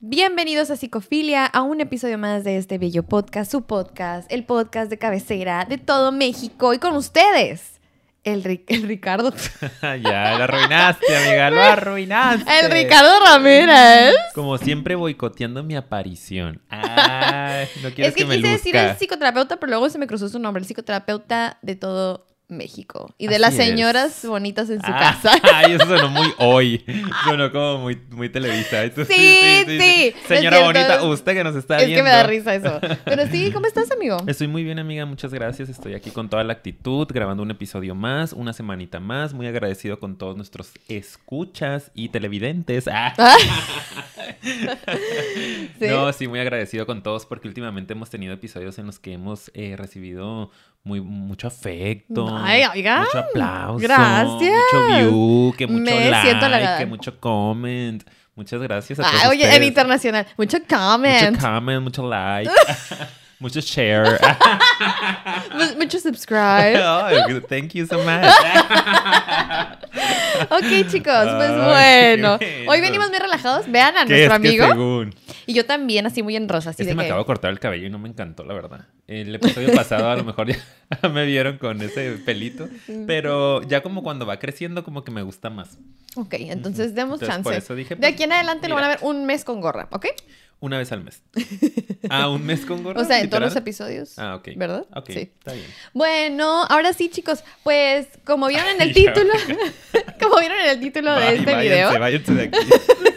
Bienvenidos a Psicofilia, a un episodio más de este bello podcast, su podcast, el podcast de cabecera de todo México y con ustedes, el, Ri- el Ricardo. ya, lo arruinaste, amiga, lo arruinaste. El Ricardo Ramírez. Como siempre boicoteando mi aparición. Ay, no quieres Es que, que, me quise decir el psicoterapeuta, pero luego se me cruzó su nombre, el psicoterapeuta de todo México y de Así las es. señoras bonitas en su Ah, casa. Ay, eso sonó muy hoy. Sonó como muy, muy televisa. Sí, sí, es Señora bonita, usted que nos está Es viendo. que me da risa eso. Pero sí, ¿cómo estás, amigo? Estoy muy bien, amiga. Muchas gracias. Estoy aquí con toda la actitud, grabando un episodio más, una semanita más. Muy agradecido con todos nuestros escuchas y televidentes. Ah. Ah. ¿Sí? No, sí, muy agradecido con todos porque últimamente hemos tenido episodios en los que hemos eh, recibido muy, mucho afecto. Ay. Mucho aplauso. Gracias. Mucho view, que mucho Me like, que mucho comment. Muchas gracias a todos Ay, oye, en internacional. Mucho comment. Mucho comment, mucho like. mucho share. Mu- Mucho subscribe. Ay, thank you so much. Ok, chicos, pues bueno. Hoy venimos muy relajados. Vean a ¿Qué es nuestro amigo. según? Y yo también, así muy en rosa. Así Este de me que... acabo de cortar el cabello y no me encantó, la verdad. El episodio pasado a lo mejor ya me vieron con ese pelito, pero ya como cuando va creciendo como que me gusta más. Ok, entonces demos Entonces, chance. por eso dije, de aquí pues, en adelante lo van a mira. ver un mes con gorra, ¿ok? Una vez al mes. Ah, un mes con gorra. O sea, en todos los episodios. Ah, ok. ¿Verdad? Ok, Sí. está bien. Bueno, ahora sí, chicos, pues como vieron en el título, como vieron en el título de este váyanse, video. váyanse de aquí.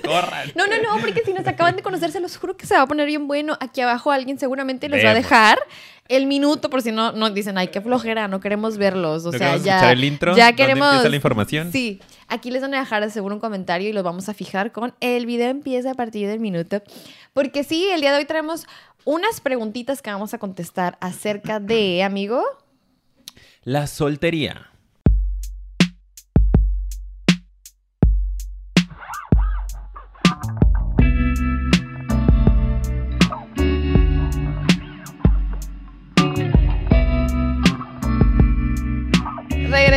Corran. No, no, no, porque si nos acaban de conocer, se los juro que se va a poner bien bueno. Aquí abajo alguien seguramente les va a Vemos. dejar el minuto por si no nos dicen, ay, qué flojera, no queremos verlos. O ¿No sea, ya. el intro? Ya ¿Dónde queremos. empieza la información? Sí. Aquí les van a dejar seguro un comentario y los vamos a fijar con el video empieza a partir del minuto. Porque sí, el día de hoy traemos unas preguntitas que vamos a contestar acerca de, amigo. La soltería.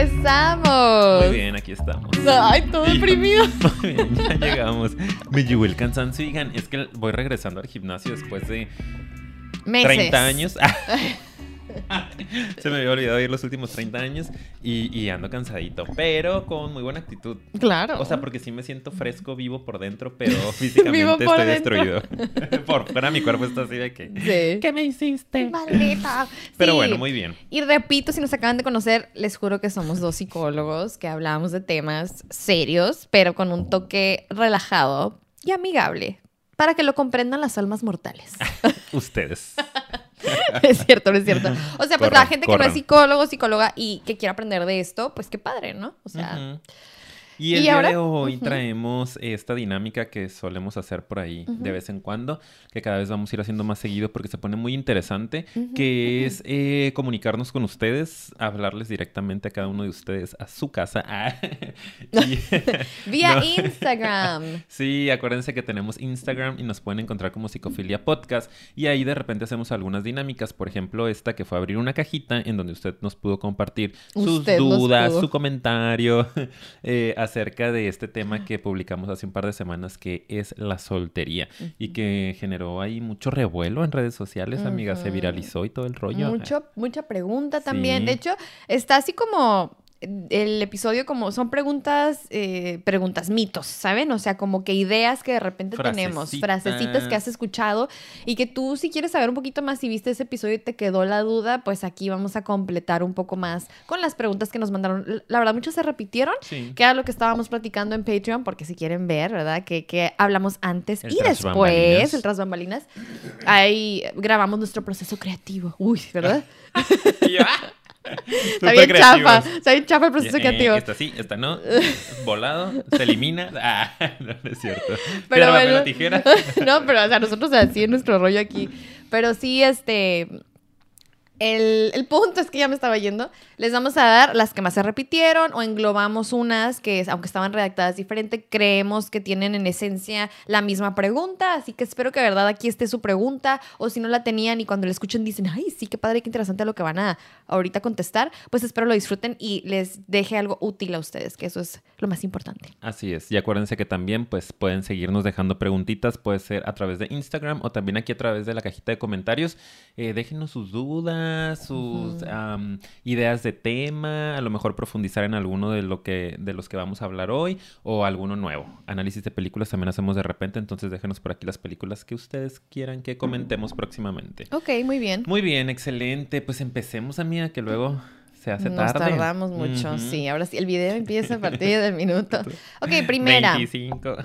¡Regresamos! Muy bien, aquí estamos. Ay, todo Y- deprimido. Muy bien, ya llegamos. Me llegó el cansancio, digan, es que voy regresando al gimnasio después de Meses. 30 años. Se me había olvidado ir los últimos 30 años y, y ando cansadito, pero con muy buena actitud. Claro. O sea, porque sí me siento fresco, vivo por dentro, pero físicamente Vivo por estoy dentro. destruido. por fuera mi cuerpo está así de que... Sí. ¿Qué me hiciste? Maldita. Pero Sí. bueno, muy bien. Y repito, si nos acaban de conocer, les juro que somos dos psicólogos que hablamos de temas serios, pero con un toque relajado y amigable, para que lo comprendan las almas mortales. Ustedes. es cierto, no es cierto. O sea, pues Corran, la gente que no es psicólogo, psicóloga y que quiera aprender de esto, pues qué padre, ¿no? O sea. Y el ¿Y día ahora? de hoy traemos esta dinámica que solemos hacer por ahí de vez en cuando, que cada vez vamos a ir haciendo más seguido porque se pone muy interesante, que es eh, comunicarnos con ustedes, hablarles directamente a cada uno de ustedes a su casa. Ah, y- vía No. Instagram. Sí, acuérdense que tenemos Instagram y nos pueden encontrar como Psicofilia Podcast y ahí de repente hacemos algunas dinámicas, por ejemplo esta que fue abrir una cajita en donde usted nos pudo compartir sus Usted dudas, su comentario eh, acerca de este tema que publicamos hace un par de semanas que es la soltería y que generó ahí mucho revuelo en redes sociales, amiga, se viralizó y todo el rollo. Mucho, mucha pregunta también. Sí. De hecho, está así como el episodio como son preguntas, eh, preguntas mitos, ¿saben? O sea, como que ideas que de repente tenemos, Frasecitas. que has escuchado y que tú si quieres saber un poquito más si viste ese episodio y te quedó la duda, pues aquí vamos a completar un poco más con las preguntas que nos mandaron. La verdad, muchas se repitieron. Sí. Que era lo que estábamos platicando en Patreon, porque si quieren ver, ¿verdad? Que, que hablamos antes El y después, bambalinas. el tras bambalinas. Ahí grabamos nuestro proceso creativo. Uy, ¿verdad? Está bien chafa, está bien chafa el proceso Eh, creativo. Esta sí, esta no. Volado, se elimina. Ah, no, no es cierto. Pero Piedra, bueno. tijera. no, pero o sea, nosotros así en nuestro rollo aquí. Pero sí, este. El, punto es que ya me estaba yendo. Les vamos a dar las que más se repitieron o englobamos unas que, aunque estaban redactadas diferente, creemos que tienen en esencia la misma pregunta. Así que espero que de verdad aquí esté su pregunta. O si no la tenían y cuando la escuchen dicen, ay, sí, qué padre, qué interesante lo que van a ahorita contestar. Pues espero lo disfruten y les deje algo útil a ustedes, que eso es lo más importante. Así es. Y acuérdense que también pues pueden seguirnos dejando preguntitas. Puede ser a través de Instagram o también aquí a través de la cajita de comentarios. Eh, déjenos sus dudas sus ideas de tema, a lo mejor profundizar en alguno de, lo que, de los que vamos a hablar hoy o alguno nuevo. Análisis de películas también hacemos de repente, entonces déjenos por aquí las películas que ustedes quieran que comentemos próximamente. Ok, muy bien. Muy bien, excelente. Pues empecemos, amiga, que luego se hace tarde. Nos tardamos mucho, sí. Ahora sí, el video empieza a partir del minuto. Ok, primera. 25.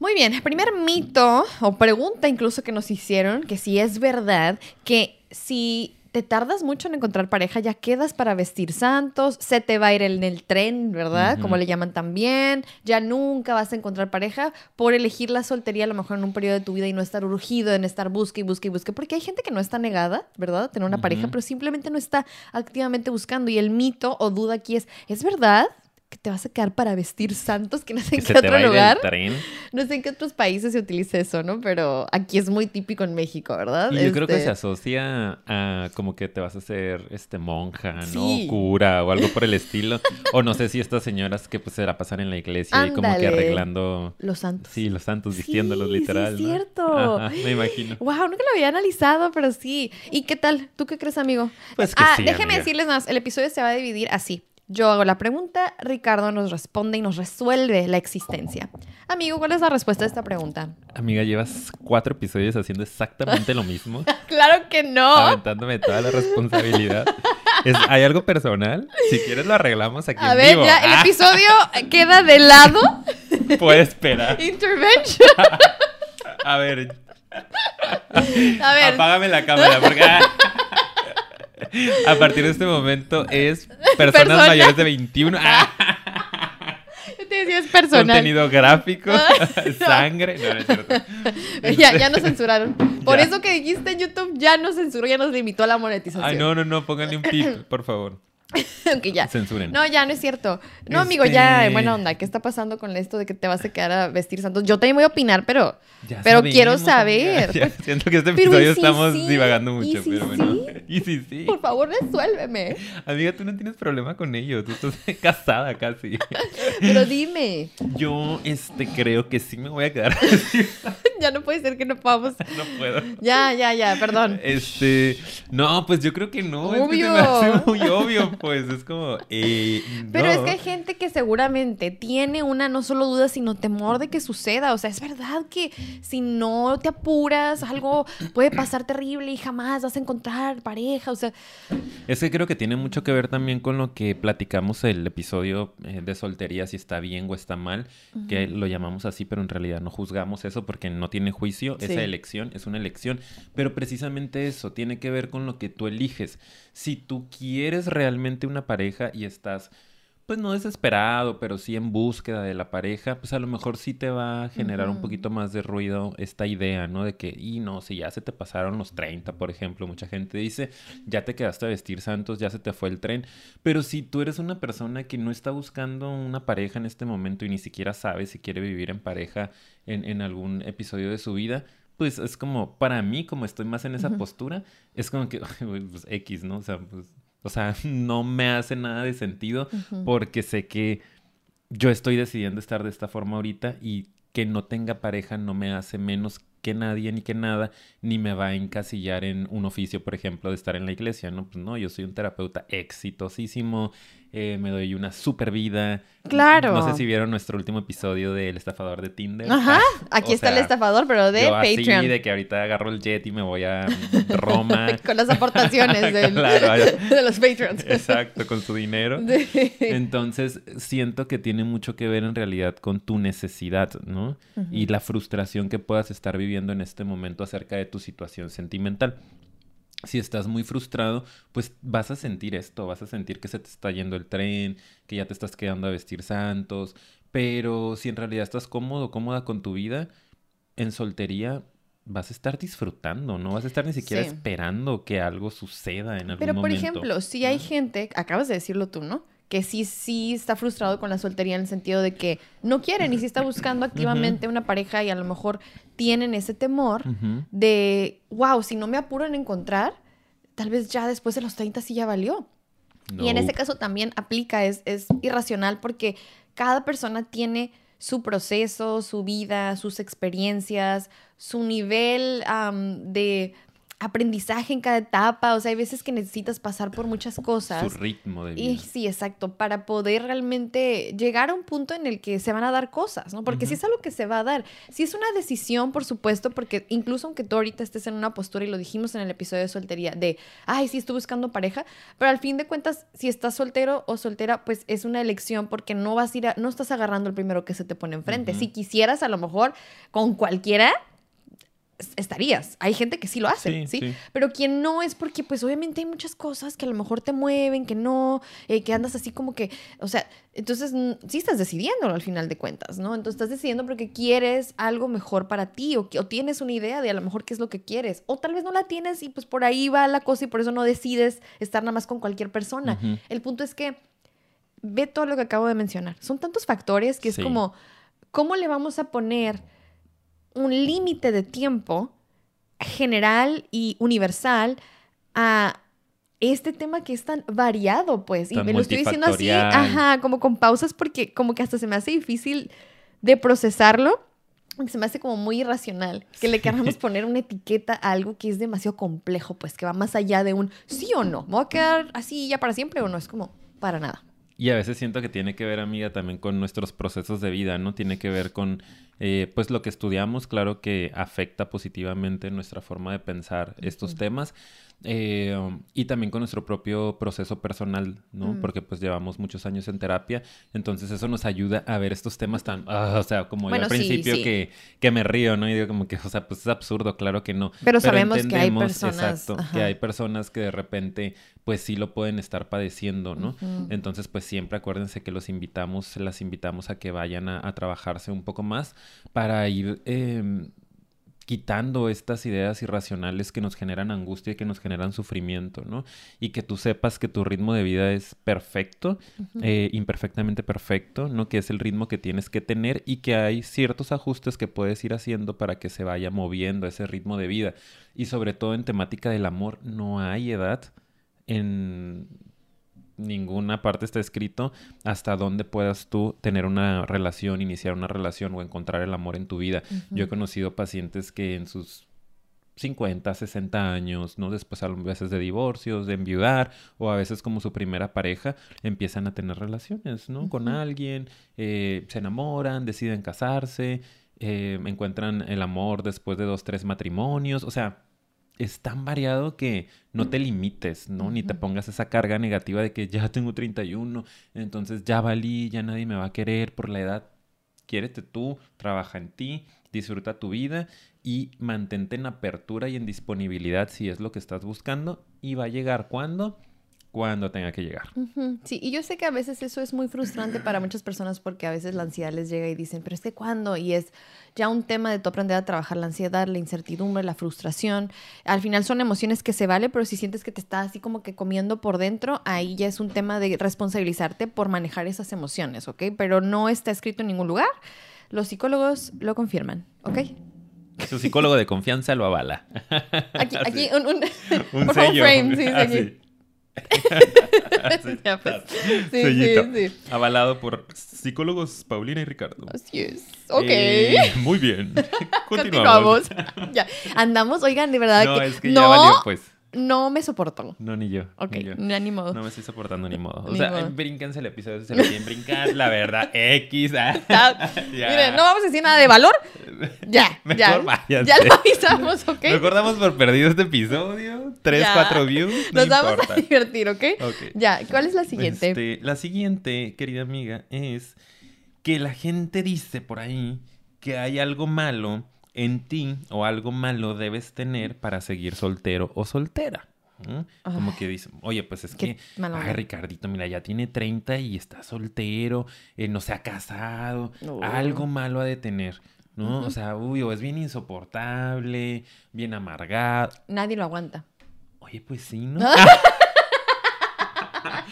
Muy bien, primer mito o pregunta incluso que nos hicieron, que si es verdad que si te tardas mucho en encontrar pareja, ya quedas para vestir santos, se te va a ir en el tren, ¿verdad? Como le llaman también, ya nunca vas a encontrar pareja por elegir la soltería a lo mejor en un periodo de tu vida y no estar urgido en estar busque y busque y busque, porque hay gente que no está negada, ¿verdad? A tener una pareja, pero simplemente no está activamente buscando y el mito o duda aquí es, ¿es verdad? Que te vas a quedar para vestir santos, que no sé en qué otro lugar. No sé en qué otros países se utiliza eso, ¿no? Pero aquí es muy típico en México, ¿verdad? Y yo creo que se este asocia a como que te vas a hacer este monja, ¿no? Cura o algo por el estilo. o no sé si estas señoras que pues se la pasan en la iglesia y como que arreglando los santos. Sí, los santos vistiéndolos literal. Sí, es cierto. me imagino. Wow, nunca lo había analizado, pero sí. ¿Y qué tal? ¿Tú qué crees, amigo? Pues que ah, sí, déjeme decirles más, el episodio se va a dividir así. Yo hago la pregunta, Ricardo nos responde y nos resuelve la existencia. Amigo, ¿cuál es la respuesta a esta pregunta? Amiga, llevas cuatro episodios haciendo exactamente lo mismo. claro que no. Aventándome toda la responsabilidad. ¿Hay algo personal? Si quieres lo arreglamos aquí a en ver, vivo. ya, el ah. episodio queda de lado. Puede esperar. Intervention. a ver. A ver. Apágame la cámara porque... A partir de este momento es personas mayores de 21. Yo te decía, es personal. Contenido gráfico, sangre. No, no es cierto. Ya, ya nos censuraron. Por eso que dijiste en YouTube, ya nos censuró, ya nos limitó la monetización. Ay, no, no, no, pónganle un pip, por favor. Aunque ya. Censuren. No, ya no es cierto. No, amigo, ya, este buena onda. ¿Qué está pasando con esto de que te vas a quedar a vestir santos? Yo también voy a opinar, pero, pero quiero saber. siento que este episodio estamos divagando mucho, pero bueno. Y sí, sí. Por favor, resuélveme. Amiga, tú no tienes problema con ello. Tú estás casada casi. pero dime. Yo, este, creo que sí me voy a quedar. ya no puede ser que no podamos. No puedo. Ya, ya, ya, perdón. Este, no, pues yo creo que no. Obvio. Es muy obvio pues es como... Eh, Pero es que hay gente que seguramente tiene una no solo duda, sino temor de que suceda. O sea, es verdad que si no te apuras, algo puede pasar terrible y jamás vas a encontrar pareja. O sea... Es que creo que tiene mucho que ver también con lo que platicamos el episodio eh, de soltería, si está bien o está mal, que lo llamamos así, pero en realidad no juzgamos eso porque no tiene juicio. Esa elección es una elección. Pero precisamente eso tiene que ver con lo que tú eliges. Si tú quieres realmente una pareja y estás, pues no desesperado, pero sí en búsqueda de la pareja, pues a lo mejor sí te va a generar un poquito más de ruido esta idea, ¿no? De que, y no, si ya se te pasaron los 30, por ejemplo, mucha gente dice, ya te quedaste a vestir santos, ya se te fue el tren, pero si tú eres una persona que no está buscando una pareja en este momento y ni siquiera sabe si quiere vivir en pareja en, en algún episodio de su vida, pues es como, para mí, como estoy más en esa postura, es como que, pues X, ¿no? O sea, pues o sea, no me hace nada de sentido porque sé que yo estoy decidiendo estar de esta forma ahorita y que no tenga pareja no me hace menos que nadie ni que nada, ni me va a encasillar en un oficio, por ejemplo, de estar en la iglesia, ¿no? Pues no, yo soy un terapeuta exitosísimo, eh, me doy una super vida. Claro. No sé si vieron nuestro último episodio del estafador de Tinder. Ajá, aquí está el estafador, pero de Patreon. de que ahorita agarro el jet y me voy a Roma. con las aportaciones de los Patreons. Exacto, con su dinero. Entonces, siento que tiene mucho que ver en realidad con tu necesidad, ¿no? Y la frustración que puedas estar viviendo en este momento acerca de tu situación sentimental si estás muy frustrado, pues vas a sentir esto, vas a sentir que se te está yendo el tren, que ya te estás quedando a vestir santos, pero si en realidad estás cómodo, cómoda con tu vida, en soltería, vas a estar disfrutando, no vas a estar ni siquiera Sí. esperando que algo suceda en algún Pero, por momento. ejemplo, si hay gente, acabas de decirlo tú, ¿no? Que sí, sí está frustrado con la soltería en el sentido de que no quieren y sí está buscando activamente una pareja y a lo mejor tienen ese temor de, wow, si no me apuro en encontrar, tal vez ya después de los 30 sí ya valió. Y en ese caso también aplica, es, es irracional porque cada persona tiene su proceso, su vida, sus experiencias, su nivel de aprendizaje en cada etapa. O sea, hay veces que necesitas pasar por muchas cosas. Su ritmo de vida. Y sí, exacto, para poder realmente llegar a un punto en el que se van a dar cosas, ¿no? Porque si es algo que se va a dar, si es una decisión, por supuesto, porque incluso aunque tú ahorita estés en una postura, y lo dijimos en el episodio de soltería, de, ay, sí, estoy buscando pareja, pero al fin de cuentas, si estás soltero o soltera, pues es una elección porque no vas a ir a, no estás agarrando el primero que se te pone enfrente. Si quisieras, a lo mejor, con cualquiera, estarías. Hay gente que sí lo hace, Sí, ¿sí? sí. Pero quien no es porque, pues, obviamente hay muchas cosas que a lo mejor te mueven, que no, eh, que andas así como que, o sea, entonces sí estás decidiéndolo al final de cuentas, ¿no? Entonces estás decidiendo porque quieres algo mejor para ti o, que- o tienes una idea de a lo mejor qué es lo que quieres. O tal vez no la tienes y pues por ahí va la cosa y por eso no decides estar nada más con cualquier persona. El punto es que ve todo lo que acabo de mencionar. Son tantos factores que es como, ¿cómo le vamos a poner un límite de tiempo general y universal a este tema que es tan variado, pues? Y me lo estoy diciendo así, ajá, como con pausas porque como que hasta se me hace difícil de procesarlo. Se me hace como muy irracional que le queramos poner una etiqueta a algo que es demasiado complejo, pues que va más allá de un sí o no. ¿Me voy a quedar así ya para siempre o no? Es como para nada. Y a veces siento que tiene que ver, amiga, también con nuestros procesos de vida, ¿no? Tiene que ver con, eh, pues, lo que estudiamos, claro que afecta positivamente nuestra forma de pensar estos temas. Eh, y también con nuestro propio proceso personal, ¿no? Mm. Porque pues llevamos muchos años en terapia, entonces eso nos ayuda a ver estos temas tan, ah, o sea, como yo al principio sí. Que, que me río, ¿no? Y digo como que, o sea, pues es absurdo, claro que no. Pero sabemos que hay personas, Exacto, ajá. que hay personas que de repente, pues sí lo pueden estar padeciendo, ¿no? Entonces, pues siempre acuérdense que los invitamos, las invitamos a que vayan a, a trabajarse un poco más para ir eh, quitando estas ideas irracionales que nos generan angustia y que nos generan sufrimiento, ¿no? Y que tú sepas que tu ritmo de vida es perfecto, eh, imperfectamente perfecto, ¿no? Que es el ritmo que tienes que tener y que hay ciertos ajustes que puedes ir haciendo para que se vaya moviendo ese ritmo de vida. Y sobre todo en temática del amor, no hay edad en ninguna parte está escrito hasta dónde puedas tú tener una relación, iniciar una relación o encontrar el amor en tu vida. Yo he conocido pacientes que en sus 50, 60 años, ¿no? Después a veces de divorcios, de enviudar, o a veces como su primera pareja, empiezan a tener relaciones, ¿no? Con alguien, eh, se enamoran, deciden casarse, eh, encuentran el amor después de dos, tres matrimonios, o sea, es tan variado que no te limites, ¿no? Ni te pongas esa carga negativa de que ya tengo 31, entonces ya valí, ya nadie me va a querer por la edad. Quiérete tú, trabaja en ti, disfruta tu vida y mantente en apertura y en disponibilidad si es lo que estás buscando y va a llegar cuando cuando tenga que llegar. Sí, y yo sé que a veces eso es muy frustrante para muchas personas porque a veces la ansiedad les llega y dicen, pero es que cuándo? Y es ya un tema de tú aprender a trabajar la ansiedad, la incertidumbre, la frustración. Al final son emociones que se vale, pero si sientes que te está así como que comiendo por dentro, ahí ya es un tema de responsabilizarte por manejar esas emociones, ¿ok? Pero no está escrito en ningún lugar. Los psicólogos lo confirman, ¿ok? Su psicólogo de confianza lo avala. Aquí, aquí un, un, Un por frame, sí, sí, aquí. Ya, pues. Sí, Sellito. sí, sí. Avalado por psicólogos Paulina y Ricardo. Así es. Ok. Eh, muy bien. Continuamos. ya. Andamos, oigan, de verdad No, que es que no, ya valió, pues. No me soporto. No, ni yo. Ok, ni yo. ni ni modo. No me estoy soportando ni modo. O Ni sea, modo. brínquense el episodio si se lo quieren brincar. La verdad, X. ah. Miren, no vamos a decir nada de valor. Ya, Mejor ya. váyanse. Ya lo avisamos, ¿ok? Mejor damos por perdido este episodio. Tres, Ya. cuatro views. No Nos vamos importa. a divertir, ¿ok? Ok. Ya, ¿cuál es la siguiente? Este, la siguiente, querida amiga, es que la gente dice por ahí que hay algo malo en ti o algo malo debes tener para seguir soltero o soltera. Como que dicen, oye, pues es que, ay. Ricardito, mira, ya tiene 30 y está soltero, eh, no se ha casado, algo malo ha de tener. ¿no? O sea, uy, o es bien insoportable, bien amargado. Nadie lo aguanta. Oye, pues sí, ¿no?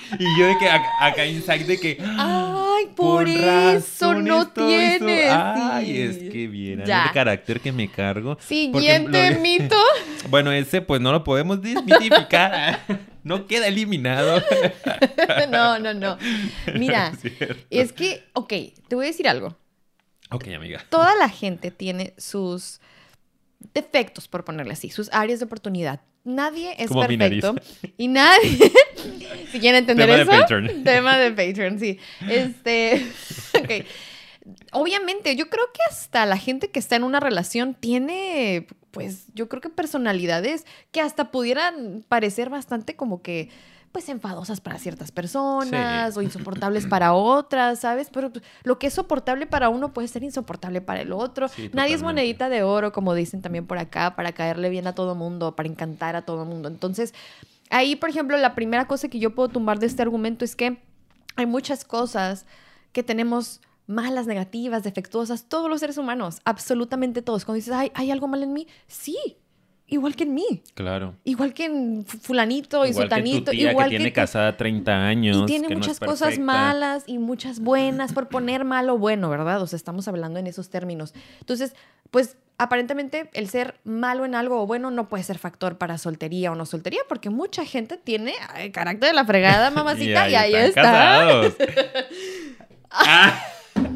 y yo de que acá, acá inside de que... Ay, por eso no tienes. Ay, sí. es que Ya. el carácter que me cargo. Siguiente lo- mito. Bueno, ese pues no lo podemos desmitificar. no queda eliminado. no, no, no. Mira, Es es que, ok, te voy a decir algo. Ok, amiga. Toda la gente tiene sus defectos, por ponerle así, sus áreas de oportunidad. Nadie es Como perfecto. Y nadie. si quieren entender Tema de eso. Patreon. Tema de Patreon, sí. Este. ok. Obviamente, yo creo que hasta la gente que está en una relación tiene, pues, yo creo que personalidades que hasta pudieran parecer bastante como que, pues, enfadosas para ciertas personas Sí. o insoportables para otras, ¿sabes? Pero pues, lo que es soportable para uno puede ser insoportable para el otro. Sí, Nadie es monedita de oro, como dicen también por acá, para caerle bien a todo mundo, para encantar a todo mundo. Entonces, ahí, por ejemplo, la primera cosa que yo puedo tumbar de este argumento es que hay muchas cosas que tenemos malas, negativas, defectuosas, todos los seres humanos, absolutamente todos. Cuando dices, ay, ¿hay algo mal en mí? Sí, igual que en mí, Claro. igual que en fu- fulanito y Igual que sutanito, tu tía igual que tiene casada 30 años. Y tiene que no es muchas cosas malas y muchas buenas, por poner malo bueno, ¿verdad? O sea, estamos hablando en esos términos. Entonces, pues aparentemente el ser malo en algo o bueno no puede ser factor para soltería o no soltería, porque mucha gente tiene ay, carácter de la fregada, mamacita, y, ahí están está. casados. Ah,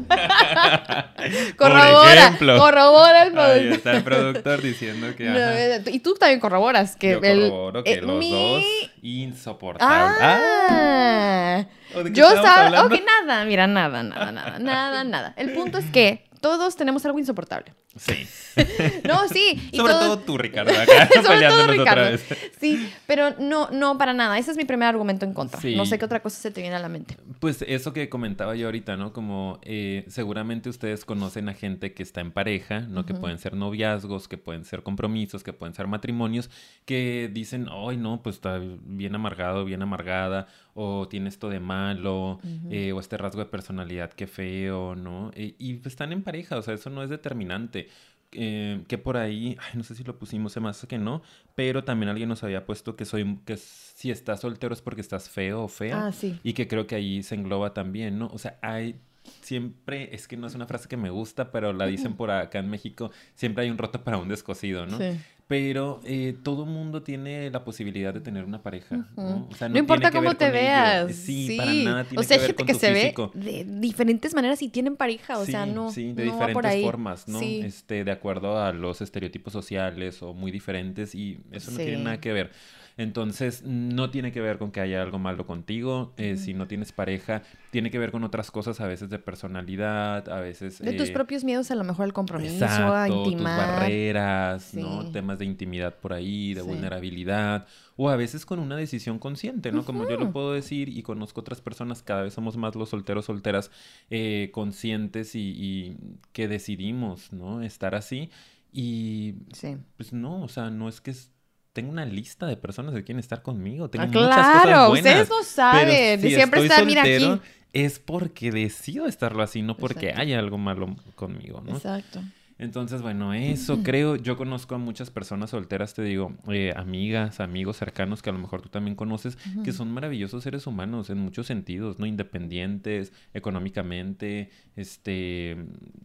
Corrobora, corrobora el ahí producto. está el productor diciendo que. No, y tú también corroboras que Yo el, corroboro que eh, los mi- dos insoportables. Ah. ¿O de qué Yo estaba. hablando? Ok, nada, mira, nada, nada, nada, nada, nada. El punto es que todos tenemos algo insoportable. Sí. No, sí. y Sobre todo tú, Ricardo, acá Sobre todo otra vez. Sí, pero no, no, para nada. Ese es mi primer argumento en contra. Sí. No sé qué otra cosa se te viene a la mente. Pues eso que comentaba yo ahorita, ¿no? Como eh, seguramente ustedes conocen a gente que está en pareja, ¿no? Que pueden ser noviazgos, que pueden ser compromisos, que pueden ser matrimonios, que dicen, ay, no, pues está bien amargado, bien amargada, o tiene esto de malo, eh, o este rasgo de personalidad, qué feo, ¿no? Eh, y pues, están en pareja, o sea, eso no es determinante. Eh, que por ahí, ay, no sé si lo pusimos, se me hace que no, pero también alguien nos había puesto que soy, que si estás soltero es porque estás feo o fea. Ah, sí. Y que creo que ahí se engloba también, ¿no? O sea, hay siempre, es que no es una frase que me gusta, pero la dicen por acá en México, siempre hay un roto para un descosido, ¿no? Sí. Pero eh, todo mundo tiene la posibilidad de tener una pareja, ¿no? O sea, No, importa tiene que cómo te ello. veas. Sí, para nada tiene o sea, que ver gente con que tu se físico. ve de diferentes maneras y tienen pareja. O sea, Sí, no. sí, de no va por diferentes ahí. formas, ¿no? Sí. Este, de acuerdo a los estereotipos sociales o muy diferentes y eso no tiene nada que ver. Entonces, no tiene que ver con que haya algo malo contigo. eh, Si no tienes pareja, tiene que ver con otras cosas, a veces de personalidad, a veces... De tus eh, propios miedos, a lo mejor al compromiso, a Exacto, tus intimar. barreras, ¿no? Temas de intimidad por ahí, de Sí. vulnerabilidad, o a veces con una decisión consciente, ¿no? Como yo lo puedo decir y conozco otras personas, cada vez somos más los solteros, solteras, eh, conscientes y, y que decidimos, ¿no? Estar así. Y Sí. pues no, o sea, no es que es- tengo una lista de personas que quieren estar conmigo. Tengo Ah, muchas cosas claro, buenas. ustedes no pero saben. si Siempre estoy están, mira aquí. Es porque decido estarlo así, no porque Exacto. haya algo malo conmigo, ¿no? Exacto. Entonces, bueno, eso creo. Yo conozco a muchas personas solteras, te digo, eh, amigas, amigos cercanos que a lo mejor tú también conoces, que son maravillosos seres humanos en muchos sentidos, ¿no? Independientes, económicamente, este,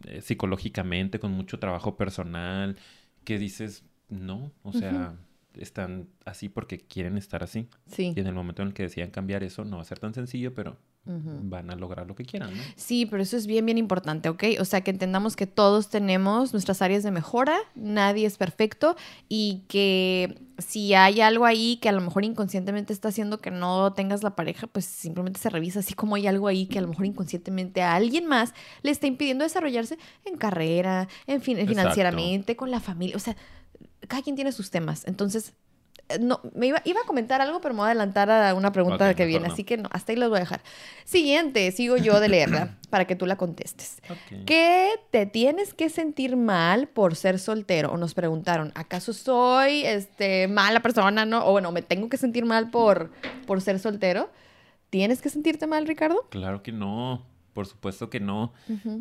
eh, psicológicamente, con mucho trabajo personal, que dices, no, o sea, están así porque quieren estar así. Sí. Y en el momento en el que decidan cambiar eso, no va a ser tan sencillo, pero van a lograr lo que quieran, ¿no? Sí, pero eso es bien, bien importante, ¿ok? O sea, que entendamos que todos tenemos nuestras áreas de mejora, nadie es perfecto y que si hay algo ahí que a lo mejor inconscientemente está haciendo que no tengas la pareja, pues simplemente se revisa, así como hay algo ahí que a lo mejor inconscientemente a alguien más le está impidiendo desarrollarse en carrera, en fin, Exacto. financieramente, con la familia, o sea, cada quien tiene sus temas, entonces... eh, No, me iba, iba a comentar algo, pero me voy a adelantar a una pregunta que viene, no. así que no, hasta ahí los voy a dejar. Siguiente, sigo yo de leerla para que tú la contestes. ¿Qué te tienes que sentir mal por ser soltero? O nos preguntaron, ¿acaso soy este, mala persona? ¿no? O bueno, ¿me tengo que sentir mal por, por ser soltero? ¿Tienes que sentirte mal, Ricardo? Claro que no, por supuesto que no,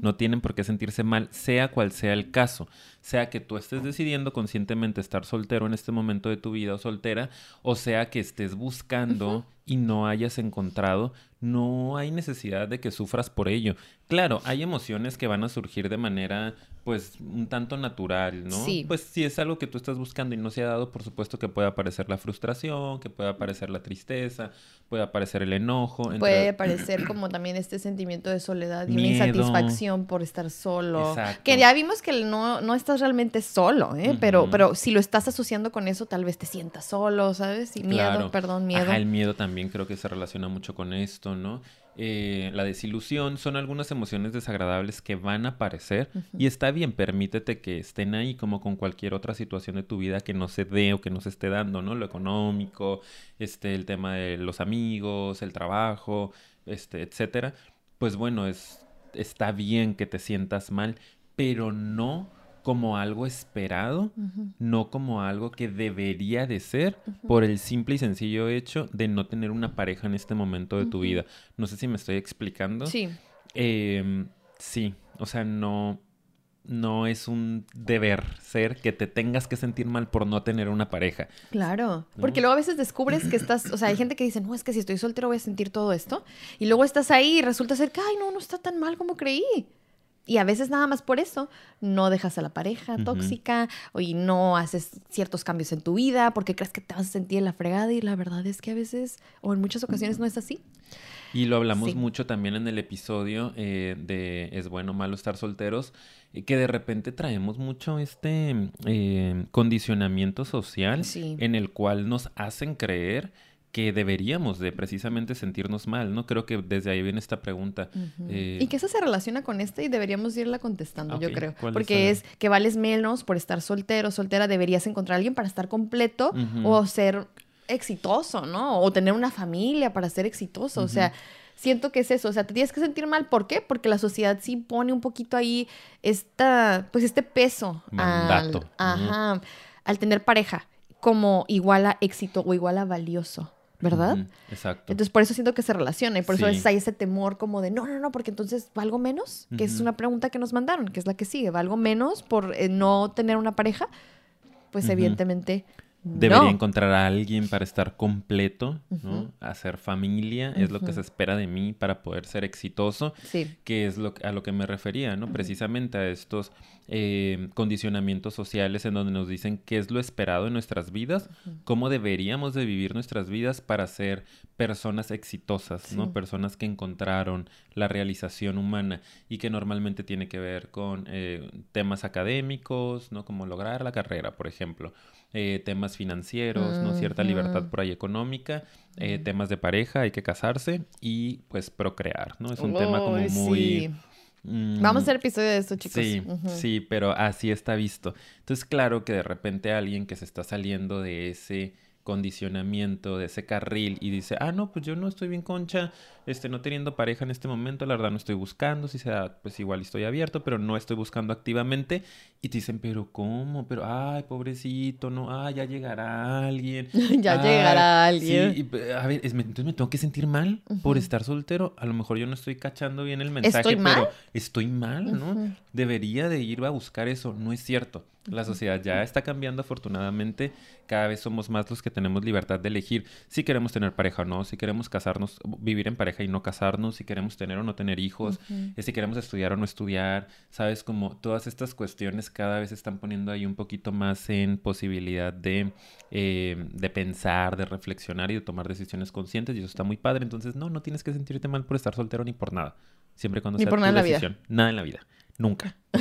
no tienen por qué sentirse mal, sea cual sea el caso, sea que tú estés decidiendo conscientemente estar soltero en este momento de tu vida o soltera, o sea que estés buscando y no hayas encontrado, no hay necesidad de que sufras por ello. Claro, hay emociones que van a surgir de manera pues un tanto natural, ¿no? Sí. Pues si es algo que tú estás buscando y no se ha dado, por supuesto que puede aparecer la frustración, que puede aparecer la tristeza, puede aparecer el enojo. entre- Puede aparecer como también este sentimiento de soledad y una insatisfacción por estar solo. Exacto. Que ya vimos que no, no estás realmente solo, ¿eh? pero, pero si lo estás asociando con eso, tal vez te sientas solo, ¿sabes? Y miedo, Claro. perdón, miedo. Ajá, el miedo también creo que se relaciona mucho con esto, ¿no? Eh, la desilusión son algunas emociones desagradables que van a aparecer y está bien, permítete que estén ahí como con cualquier otra situación de tu vida que no se dé o que no se esté dando, ¿no? Lo económico, este, el tema de los amigos, el trabajo, este, etcétera. Pues bueno, es, está bien que te sientas mal, pero no como algo esperado, no como algo que debería de ser por el simple y sencillo hecho de no tener una pareja en este momento de tu vida. No sé si me estoy explicando. Sí. Em, sí, o sea, no, no es un deber ser que te tengas que sentir mal por no tener una pareja. Claro, ¿No? porque luego a veces descubres que estás, o sea, hay gente que dice, no, es que si estoy soltero voy a sentir todo esto, y luego estás ahí y resulta ser que, ay, no, no está tan mal como creí. Y a veces nada más por eso no dejas a la pareja tóxica o y no haces ciertos cambios en tu vida porque crees que te vas a sentir en la fregada y la verdad es que a veces o en muchas ocasiones no es así. Y lo hablamos Sí. mucho también en el episodio eh, de Es bueno o malo estar solteros, eh, que de repente traemos mucho este eh, condicionamiento social Sí. en el cual nos hacen creer que deberíamos de precisamente sentirnos mal, ¿no? Creo que desde ahí viene esta pregunta. Eh, Y que esa se relaciona con esta y deberíamos irla contestando, yo creo. ¿cuál es Porque la- es que vales menos por estar soltero, soltera, deberías encontrar a alguien para estar completo o ser exitoso, ¿no? O tener una familia para ser exitoso. O sea, siento que es eso. O sea, te tienes que sentir mal. ¿Por qué? Porque la sociedad sí pone un poquito ahí esta, pues este peso. Mandato. Al, ajá, al tener pareja como igual a éxito o igual a valioso, ¿verdad? exacto. Entonces, por eso siento que se relaciona y por eso a Sí. veces hay ese temor como de, no, no, no, porque entonces valgo menos, que es una pregunta que nos mandaron, que es la que sigue, ¿valgo menos por eh, no tener una pareja? Pues evidentemente Debería no. encontrar a alguien para estar completo. Hacer familia es lo que se espera de mí para poder ser exitoso. Sí, que es lo, a lo que me refería, ¿no? Precisamente a estos eh, condicionamientos sociales en donde nos dicen qué es lo esperado en nuestras vidas, cómo deberíamos de vivir nuestras vidas para ser personas exitosas, ¿no? Personas que encontraron la realización humana y que normalmente tiene que ver con eh, temas académicos, ¿no? Como lograr la carrera, por ejemplo. Eh, temas financieros, ¿no? Cierta libertad Ujú. por ahí económica, eh, temas de pareja, hay que casarse y pues procrear, ¿no? Es un tema como Uy, muy... sí. mm, Vamos a hacer episodio de esto, chicos. Sí, sí, pero así está visto. Entonces, claro que de repente alguien que se está saliendo de ese condicionamiento, de ese carril y dice, ah, no, pues yo no estoy bien concha, este, no teniendo pareja en este momento, la verdad no estoy buscando, si se da, pues igual estoy abierto, pero no estoy buscando activamente. Y te dicen, pero ¿cómo? Pero, ay, pobrecito, no, ah, ya llegará alguien. Ya Ay, llegará alguien. Sí, y, pe- a ver, es- me- entonces me tengo que sentir mal por estar soltero. A lo mejor yo no estoy cachando bien el mensaje, ¿Estoy mal? pero estoy mal, ¿no? Debería de ir a buscar eso. No es cierto. La sociedad ya está cambiando afortunadamente. Cada vez somos más los que tenemos libertad de elegir si queremos tener pareja o no, si queremos casarnos, vivir en pareja y no casarnos, si queremos tener o no tener hijos, eh, si queremos estudiar o no estudiar. Sabes, como todas estas cuestiones cada vez están poniendo ahí un poquito más en posibilidad de, eh, de pensar, de reflexionar y de tomar decisiones conscientes y eso está muy padre. Entonces, no, no tienes que sentirte mal por estar soltero ni por nada. Siempre cuando Ni sea por tu nada en la vida. decisión. Nada en la vida. Nunca.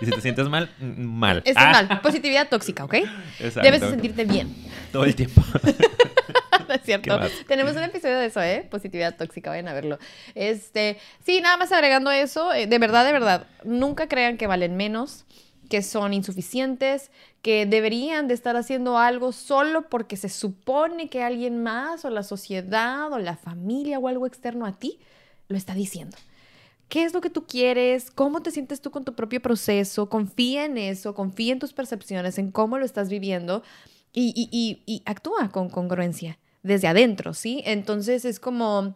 y si te sientes mal, mal. Esto Ah, es mal. Positividad tóxica, ¿ok? exacto. Debes de sentirte bien. Todo el tiempo. ¿No es cierto? Tenemos un episodio de eso, ¿eh? Positividad tóxica, vayan a verlo. Este, sí, nada más agregando eso, eh, de verdad, de verdad, nunca crean que valen menos, que son insuficientes, que deberían de estar haciendo algo solo porque se supone que alguien más o la sociedad o la familia o algo externo a ti lo está diciendo. ¿Qué es lo que tú quieres? ¿Cómo te sientes tú con tu propio proceso? Confía en eso, confía en tus percepciones, en cómo lo estás viviendo y, y- y- y actúa con congruencia desde adentro, ¿sí? Entonces es como,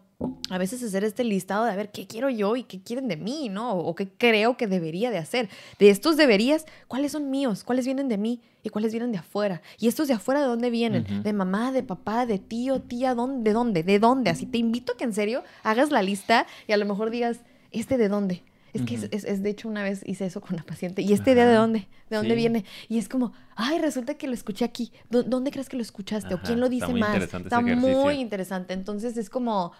a veces hacer este listado de a ver qué quiero yo y qué quieren de mí, ¿no? O qué creo que debería de hacer. De estos deberías, ¿cuáles son míos? ¿Cuáles vienen de mí? ¿Y cuáles vienen de afuera? ¿Y estos de afuera de dónde vienen? ¿De mamá, de papá, de tío, tía? ¿De dónde? ¿De dónde? Así te invito a que en serio hagas la lista y a lo mejor digas, ¿este de dónde? Es que es, de hecho, una vez hice eso con una paciente. ¿Y este día de dónde? ¿De dónde viene? Y es como, ay, resulta que lo escuché aquí. ¿Dónde crees que lo escuchaste? ¿O quién lo dice más? Está muy interesante. Entonces es como,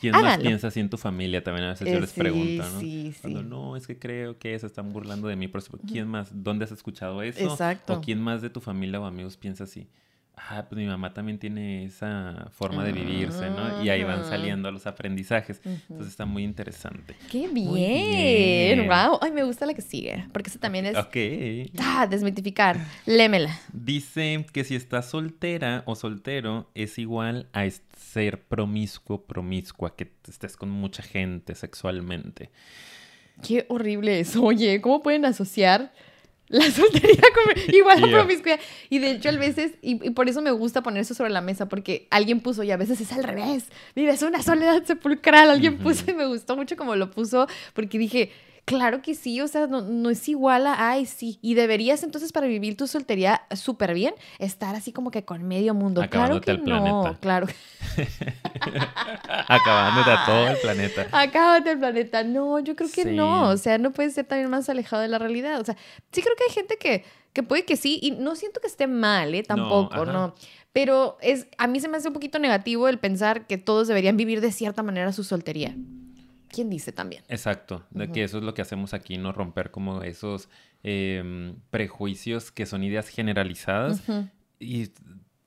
¿Quién más piensa así en tu familia? También a veces yo eh, les pregunto, ¿no? Sí, Cuando no, es que creo que se están burlando de mí. Por eso, ¿quién más? ¿Dónde has escuchado eso? Exacto. ¿O quién más de tu familia o amigos piensa así? Ah, pues mi mamá también tiene esa forma de vivirse, ¿no? Y ahí van saliendo los aprendizajes. Entonces está muy interesante. ¡Qué bien! ¡Wow! Ay, me gusta la que sigue. Porque eso también es... Ok. Ah, desmitificar. Lémela. Dice que si estás soltera o soltero es igual a ser promiscuo, promiscua, que estés con mucha gente sexualmente. Qué horrible eso. Oye, ¿cómo pueden asociar la soltería igual a promiscuidad? Y de hecho, a veces, y, por eso me gusta poner eso sobre la mesa, porque alguien puso, y a veces es al revés. Mira, es una soledad sepulcral. Alguien puso y me gustó mucho como lo puso, porque dije, Claro que sí, o sea, no, es igual a, ay, sí. Y deberías entonces para vivir tu soltería súper bien, estar así como que con medio mundo. claro que el no, claro. Acabándote a todo el planeta. Acábate el planeta. No, yo creo que no. O sea, no puedes ser también más alejado de la realidad. O sea, sí creo que hay gente que, que puede que sí, y no siento que esté mal, ¿eh? Tampoco, no. Pero es, a mí se me hace un poquito negativo el pensar que todos deberían vivir de cierta manera su soltería. ¿Quién dice también? Exacto, de que eso es lo que hacemos aquí, no romper como esos em, prejuicios que son ideas generalizadas y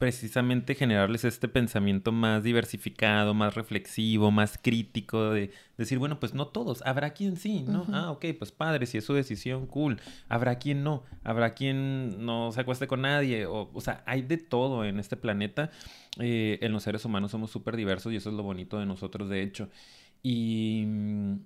precisamente generarles este pensamiento más diversificado, más reflexivo, más crítico, de decir, bueno, pues no todos, habrá quien sí, ¿no? Ah, ok, pues padre, si es su decisión, cool. Habrá quien no, habrá quien no se acueste con nadie, o, o sea, hay de todo en este planeta. Eh, en los seres humanos somos súper diversos y eso es lo bonito de nosotros, de hecho. Y mm,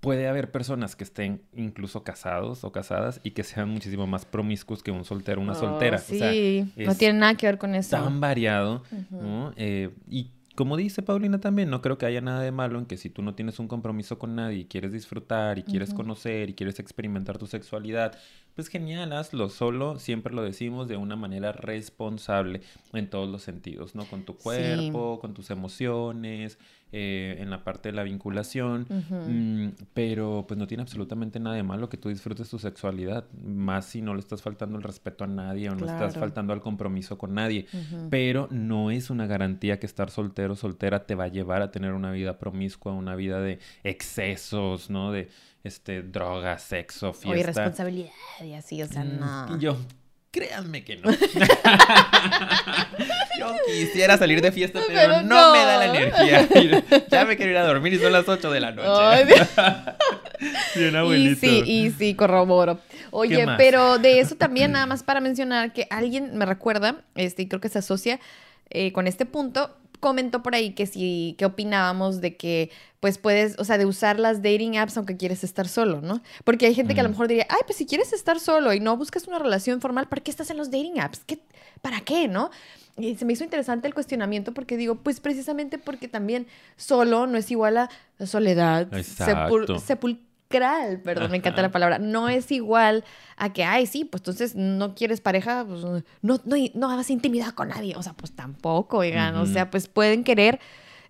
puede haber personas que estén incluso casados o casadas y que sean muchísimo más promiscuos que un soltero o una oh, soltera. Sí, no tiene nada que ver con eso. Tan variado, ¿no? Eh, y como dice Paulina también, no creo que haya nada de malo en que si tú no tienes un compromiso con nadie y quieres disfrutar y quieres conocer y quieres experimentar tu sexualidad, pues genial, hazlo solo, siempre lo decimos de una manera responsable en todos los sentidos, ¿no? Con tu cuerpo, con tus emociones, eh, en la parte de la vinculación, mm, pero pues no tiene absolutamente nada de malo que tú disfrutes tu sexualidad, más si no le estás faltando el respeto a nadie o no estás faltando al compromiso con nadie, pero no es una garantía que estar soltero o soltera te va a llevar a tener una vida promiscua, una vida de excesos, ¿no? De este drogas, sexo, fiesta. O irresponsabilidad y así, o sea, mm, no. yo, créanme que no. Yo quisiera salir de fiesta, pero, no, me da la energía. Ya me quiero ir a dormir y son las 8 de la noche. Bien abuelito. Y sí, y sí, corroboro. Oye, pero de eso también, nada más para mencionar que alguien me recuerda, este, y creo que se asocia eh, con este punto, comentó por ahí que si, que opinábamos de que, pues puedes, o sea, de usar las dating apps aunque quieres estar solo, ¿no? Porque hay gente que a lo mejor diría, ay, pues si quieres estar solo y no buscas una relación formal, ¿para qué estás en los dating apps? ¿Qué, ¿Para qué, no? Y se me hizo interesante el cuestionamiento porque digo, pues precisamente porque también solo no es igual a soledad, perdón, me encanta la palabra, no es igual a que, ay, sí, pues entonces no quieres pareja, pues no, no, no hagas intimidad con nadie, o sea, pues tampoco, oigan, o sea, pues pueden querer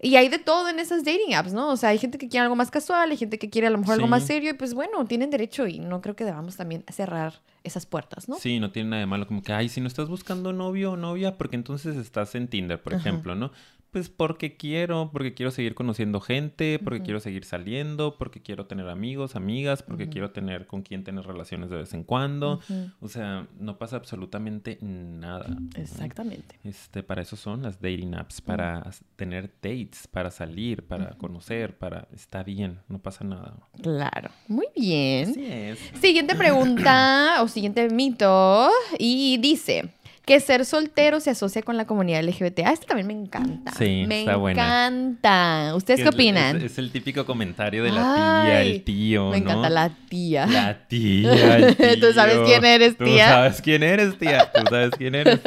y hay de todo en esas dating apps, ¿no? O sea, hay gente que quiere algo más casual, hay gente que quiere a lo mejor algo más serio, y pues bueno, tienen derecho y no creo que debamos también cerrar esas puertas, ¿no? Sí, no tiene nada de malo, como que, ay, si no estás buscando novio o novia, porque entonces estás en Tinder, por ejemplo, ¿no? Pues porque quiero, porque quiero seguir conociendo gente, porque quiero seguir saliendo, porque quiero tener amigos, amigas, porque quiero tener con quien tener relaciones de vez en cuando. O sea, no pasa absolutamente nada. Exactamente. Este, para eso son las dating apps, para tener dates, para salir, para conocer, para está bien, no pasa nada. Claro. Muy bien. Así es. Siguiente pregunta o siguiente mito y dice, que ser soltero se asocia con la comunidad LGBT. Ah, esto también me encanta. Sí, me está encanta. ¿Ustedes qué opinan? Es, el típico comentario de la tía, el tío, Me encanta la tía. La tía, el tío. ¿Tú sabes quién eres, tía? Tú sabes quién eres, tía. Tú sabes quién eres.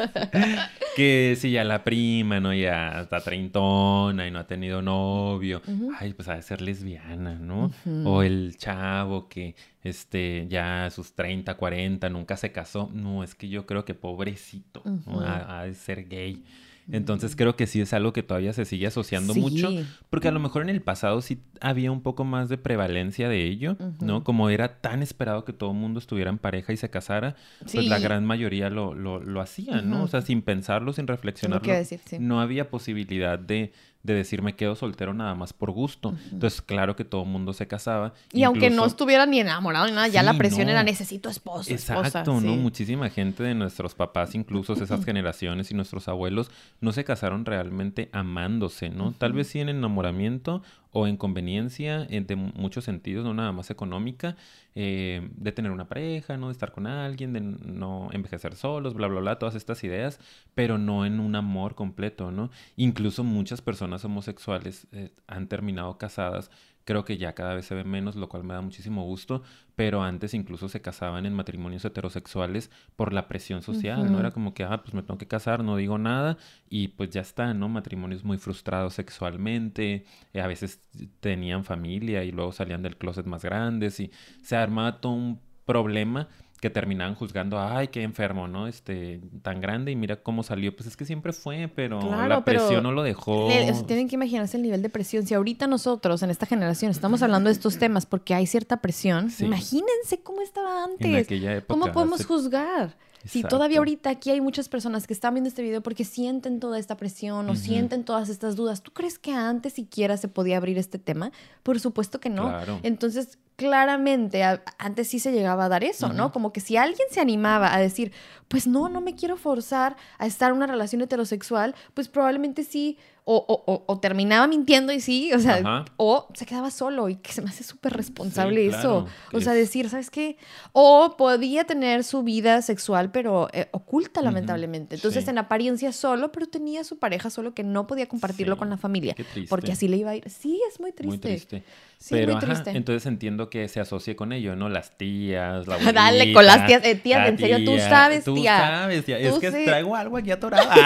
Que si ya la prima, ¿no? Ya está treintona y no ha tenido novio. Ay, pues ha de ser lesbiana, ¿no? O el chavo que este, ya a sus 30, 40, nunca se casó. No, es que yo creo que pobrecito, ha, de ser gay. Entonces creo que sí es algo que todavía se sigue asociando mucho, porque a lo mejor en el pasado sí había un poco más de prevalencia de ello, ¿no? Como era tan esperado que todo el mundo estuviera en pareja y se casara, pues la gran mayoría lo, lo, lo hacían, ¿no? O sea, sin pensarlo, sin reflexionarlo, no había posibilidad de de decir me quedo soltero nada más por gusto. Entonces, claro que todo el mundo se casaba. Y aunque no estuviera ni enamorado ni nada, ya la presión era necesito esposo. Exacto, ¿no? Muchísima gente de nuestros papás, incluso esas generaciones y nuestros abuelos, no se casaron realmente amándose, ¿no? Tal vez sí en enamoramiento o en conveniencia en muchos sentidos, no nada más económica, eh, de tener una pareja, ¿no? De estar con alguien, de no envejecer solos, bla, bla, bla, todas estas ideas, pero no en un amor completo, ¿no? Incluso muchas personas homosexuales eh, han terminado casadas Creo que ya cada vez se ve menos, lo cual me da muchísimo gusto, pero antes incluso se casaban en matrimonios heterosexuales por la presión social, ¿no? Era como que, ah, pues me tengo que casar, no digo nada y pues ya está, ¿no? Matrimonios muy frustrados sexualmente, eh, a veces tenían familia y luego salían del closet más grandes y se armaba todo un problema que terminaban juzgando, ay, qué enfermo, ¿no? Este, tan grande y mira cómo salió. Pues es que siempre fue, pero la presión no lo dejó. tienen que imaginarse el nivel de presión. Si ahorita nosotros, en esta generación, estamos hablando de estos temas porque hay cierta presión, imagínense cómo estaba antes. ¿Cómo podemos juzgar? Si todavía ahorita aquí hay muchas personas que están viendo este video porque sienten toda esta presión o sienten todas estas dudas. ¿Tú crees que antes siquiera se podía abrir este tema? Por supuesto que no. Entonces, claramente antes sí se llegaba a dar eso, ¿no? Como que si alguien se animaba a decir, pues no, no me quiero forzar a estar en una relación heterosexual, pues probablemente sí o, terminaba mintiendo y sí, o sea, o se quedaba solo y que se me hace súper responsable eso. O sea, decir, ¿sabes qué? O podía tener su vida sexual, pero eh, oculta, lamentablemente. Entonces, en apariencia solo, pero tenía su pareja solo que no podía compartirlo con la familia. Porque así le iba a ir. Sí, es muy triste. Muy triste. Sí, pero, muy triste. entonces entiendo que se asocie con ello, ¿no? Las tías, la abuelita, Dale, con las tías. Eh, tía, en serio, tú sabes, tú tía. sabes, tía. es que traigo algo aquí atorado.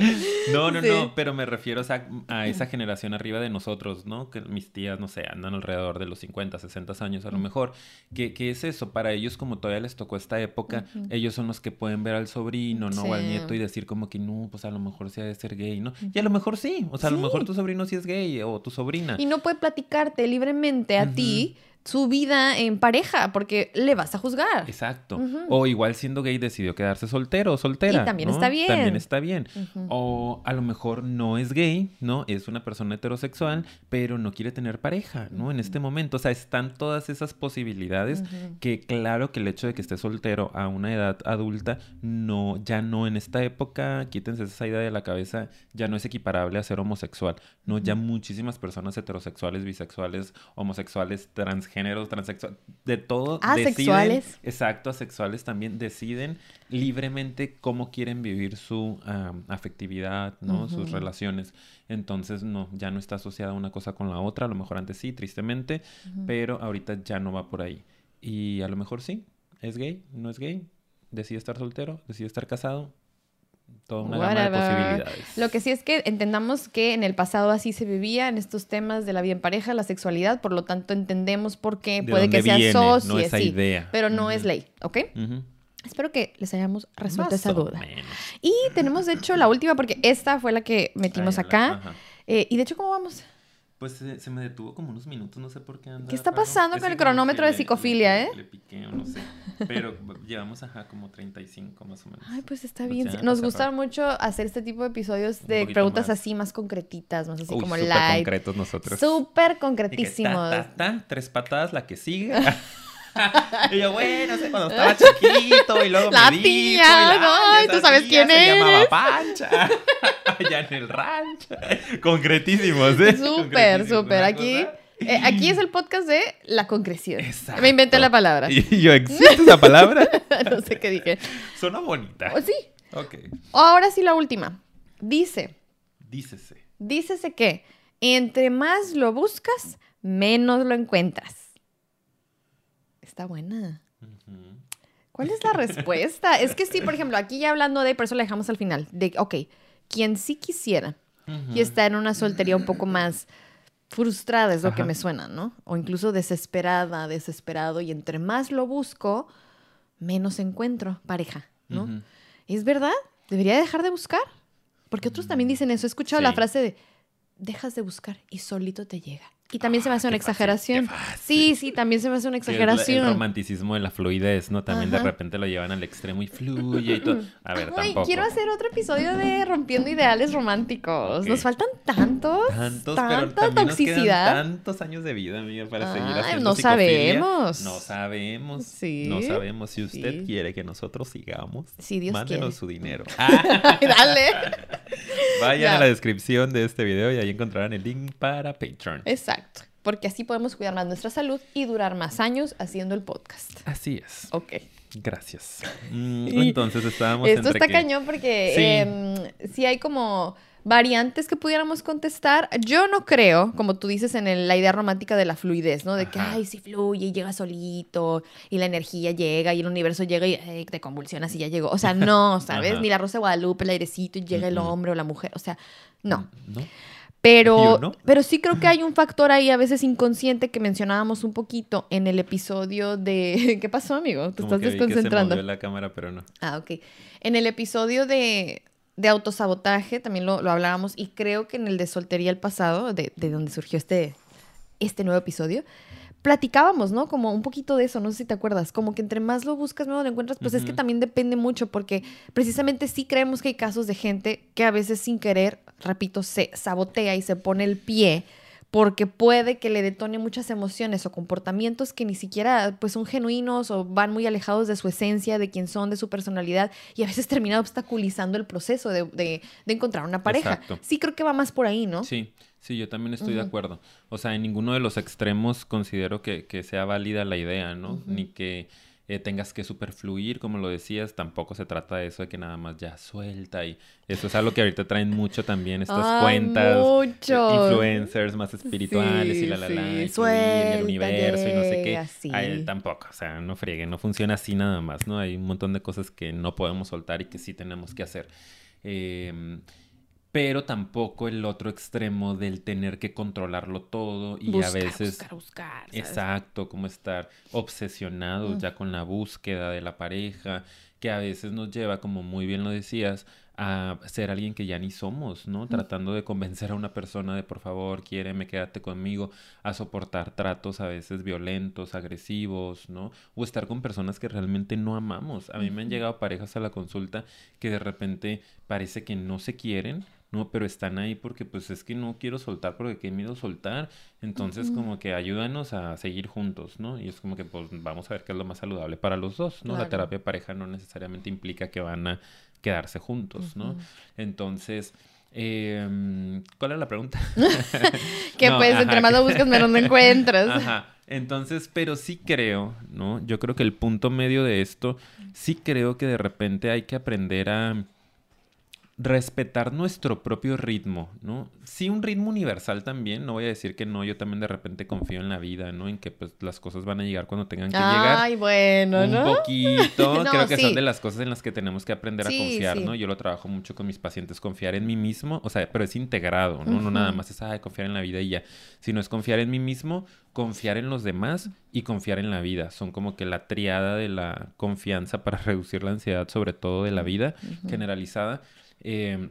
no, no, no, pero me refiero a, esa generación arriba de nosotros, ¿no? Que mis tías, no sé, andan alrededor de los 50, 60 años a lo mejor. ¿Qué, es eso? Para ellos, como todavía les tocó esta época, ellos son los que pueden ver al sobrino, ¿no? O al nieto y decir como que no, pues a lo mejor sí ha de ser gay, ¿no? Y a lo mejor sí, o sea, a lo mejor tu sobrino sí es gay o tu sobrina. Y no puede platicarte libremente a ti su vida en pareja, porque le vas a juzgar. Exacto. O igual siendo gay decidió quedarse soltero o soltera. Y también está bien. También está bien. O a lo mejor no es gay, ¿no? Es una persona heterosexual, pero no quiere tener pareja, ¿no? En este momento. O sea, están todas esas posibilidades que claro que el hecho de que esté soltero a una edad adulta, no, ya no en esta época, quítense esa idea de la cabeza, ya no es equiparable a ser homosexual, ¿no? Ya muchísimas personas heterosexuales, bisexuales, homosexuales, trans géneros, transexuales, de todo. Asexuales. exacto, asexuales también deciden libremente cómo quieren vivir su afectividad, ¿no? Sus relaciones. Entonces, no, ya no está asociada una cosa con la otra. A lo mejor antes sí, tristemente, pero ahorita ya no va por ahí. Y a lo mejor sí, es gay, no es gay, decide estar soltero, decide estar casado, toda una gama de posibilidades. Lo que sí es que entendamos que en el pasado así se vivía en estos temas de la bien pareja, la sexualidad, por lo tanto entendemos por qué puede que sea socio, esa idea. pero no es ley, ¿ok? Espero que les hayamos resuelto esa duda. Y tenemos, de hecho, la última, porque esta fue la que metimos acá. Eh, y de hecho, ¿cómo vamos? Pues se, me detuvo como unos minutos, no sé por qué anda. ¿Qué está pasando con el cronómetro de psicofilia, eh? Le, piqué o no sé. Pero llevamos, ajá, como 35 más o menos. Ay, pues está bien. Nos gusta mucho hacer este tipo de episodios de preguntas así más concretitas, más así como light. Súper concretos nosotros. Súper concretísimos. tres patadas, la que sigue. y yo, bueno, sé, cuando estaba chiquito y luego la me tía, dijo, y ¿tú sabes quién se es? llamaba Pancha, allá en el rancho. Concretísimos, ¿eh? Súper, súper. Aquí... Eh, aquí es el podcast de la concreción. Exacto. Me inventé la palabra. ¿Y yo existe esa palabra? no sé qué dije. Suena bonita. Oh, sí. Ok. Ahora sí la última. Dice. Dícese. Dícese que entre más lo buscas, menos lo encuentras. Está buena. ¿Cuál es la respuesta? es que sí, por ejemplo, aquí ya hablando de, por eso la dejamos al final, de, ok, quien sí quisiera y está en una soltería un poco más frustrada, es lo que me suena, ¿no? O incluso desesperada, desesperado, y entre más lo busco, menos encuentro pareja, ¿no? ¿Es verdad? ¿Debería dejar de buscar? Porque otros también mm, dicen eso. He escuchado la frase de, dejas de buscar y solito te llega. Y también se me hace una exageración. sí, sí, también se me hace una exageración. el, romanticismo de la fluidez, ¿no? También de repente lo llevan al extremo y fluye y todo. A ver, Ay, tampoco. Quiero hacer otro episodio de Rompiendo Ideales Románticos. Nos faltan tantos. Tantos, tanta toxicidad. tantos años de vida, amiga, para seguir haciendo No sabemos. No sabemos. Sí. No sabemos. Si usted quiere que nosotros sigamos, sí, Dios mándenos su dinero. Dale. Vayan a la descripción de este video y ahí encontrarán el link para Patreon. Exacto. Porque así podemos cuidar más nuestra salud y durar más años haciendo el podcast. Así es. Ok. Gracias. Mm, entonces estábamos. Esto está cañón porque sí. Em, hay como variantes que pudiéramos contestar. Yo no creo, como tú dices, en la idea romántica de la fluidez, ¿no? De que, ay, sí fluye y llega solito y la energía llega y el universo llega y te convulsionas y ya llegó. O sea, no, ¿sabes? Ni la rosa de Guadalupe, el airecito y llega el hombre o la mujer. O sea, no. ¿No? Pero, pero sí creo que hay un factor ahí a veces inconsciente que mencionábamos un poquito en el episodio de... ¿Qué pasó, amigo? Te estás desconcentrando. se la cámara, pero no. Ah, ok. En el episodio de, de autosabotaje también lo, lo, hablábamos y creo que en el de soltería el pasado, de, de donde surgió este, este nuevo episodio, platicábamos, ¿no? Como un poquito de eso, no sé si te acuerdas, como que entre más lo buscas, más lo encuentras, pues es que también depende mucho porque precisamente sí creemos que hay casos de gente que a veces sin querer, repito, se sabotea y se pone el pie porque puede que le detone muchas emociones o comportamientos que ni siquiera pues son genuinos o van muy alejados de su esencia, de quién son, de su personalidad y a veces termina obstaculizando el proceso de, de, encontrar una pareja. Sí creo que va más por ahí, ¿no? Sí. Sí, yo también estoy de acuerdo. O sea, en ninguno de los extremos considero que, que sea válida la idea, ¿no? Ni que eh, tengas que superfluir, como lo decías, tampoco se trata de eso de que nada más ya suelta y eso es algo que ahorita traen mucho también estas cuentas, influencers más espirituales y la la la, y el universo y no sé qué. tampoco, o sea, no frieguen, no funciona así nada más, ¿no? Hay un montón de cosas que no podemos soltar y que sí tenemos que hacer. Eh, pero tampoco el otro extremo del tener que controlarlo todo y a veces buscar, buscar, exacto como estar obsesionados ya con la búsqueda de la pareja que a veces nos lleva como muy bien lo decías a ser alguien que ya ni somos, ¿no? Tratando de convencer a una persona de por favor, quiéreme, quédate conmigo, a soportar tratos a veces violentos, agresivos, ¿no? O estar con personas que realmente no amamos. A mí me han llegado parejas a la consulta que de repente parece que no se quieren, no, pero están ahí porque pues es que no quiero soltar porque qué miedo soltar. Entonces como que ayúdanos a seguir juntos, ¿no? Y es como que pues vamos a ver qué es lo más saludable para los dos, ¿no? La terapia de pareja no necesariamente implica que van a quedarse juntos, ¿no? Entonces... Eh, ¿Cuál es la pregunta? que pues entre más lo buscas menos lo encuentras. Ajá. Entonces, pero sí creo, ¿no? Yo creo que el punto medio de esto, sí creo que de repente hay que aprender a respetar nuestro propio ritmo, ¿no? Sí, un ritmo universal también, no voy a decir que no, yo también de repente confío en la vida, ¿no? En que pues las cosas van a llegar cuando tengan que llegar. Ay, bueno, ¿no? Un poquito, creo que son de las cosas en las que tenemos que aprender a confiar, ¿no? Yo lo trabajo mucho con mis pacientes, confiar en mí mismo, o sea, pero es integrado, ¿no? No nada más es, ay, confiar en la vida y ya, sino es confiar en mí mismo, confiar en los demás y confiar en la vida. Son como que la triada de la confianza para reducir la ansiedad, sobre todo de la vida generalizada. Eh,